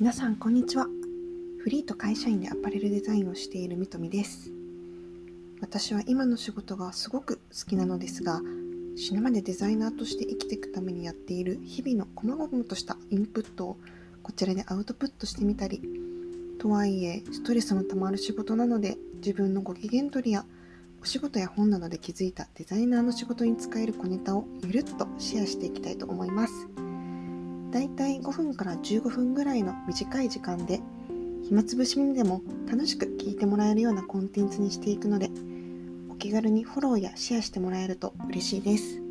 皆さんこんにちはフリーと会社員でアパレルデザインをしているみとみです私は今の仕事がすごく好きなのですが死ぬまでデザイナーとして生きていくためにやっている日々の細々としたインプットをこちらでアウトプットしてみたりとはいえストレスのたまる仕事なので自分のご機嫌取りやお仕事や本などで気づいたデザイナーの仕事に使える小ネタをゆるっとシェアしていきたいと思います。だいたい5分から15分ぐらいの短い時間で暇つぶしにでも楽しく聞いてもらえるようなコンテンツにしていくのでお気軽にフォローやシェアしてもらえると嬉しいです。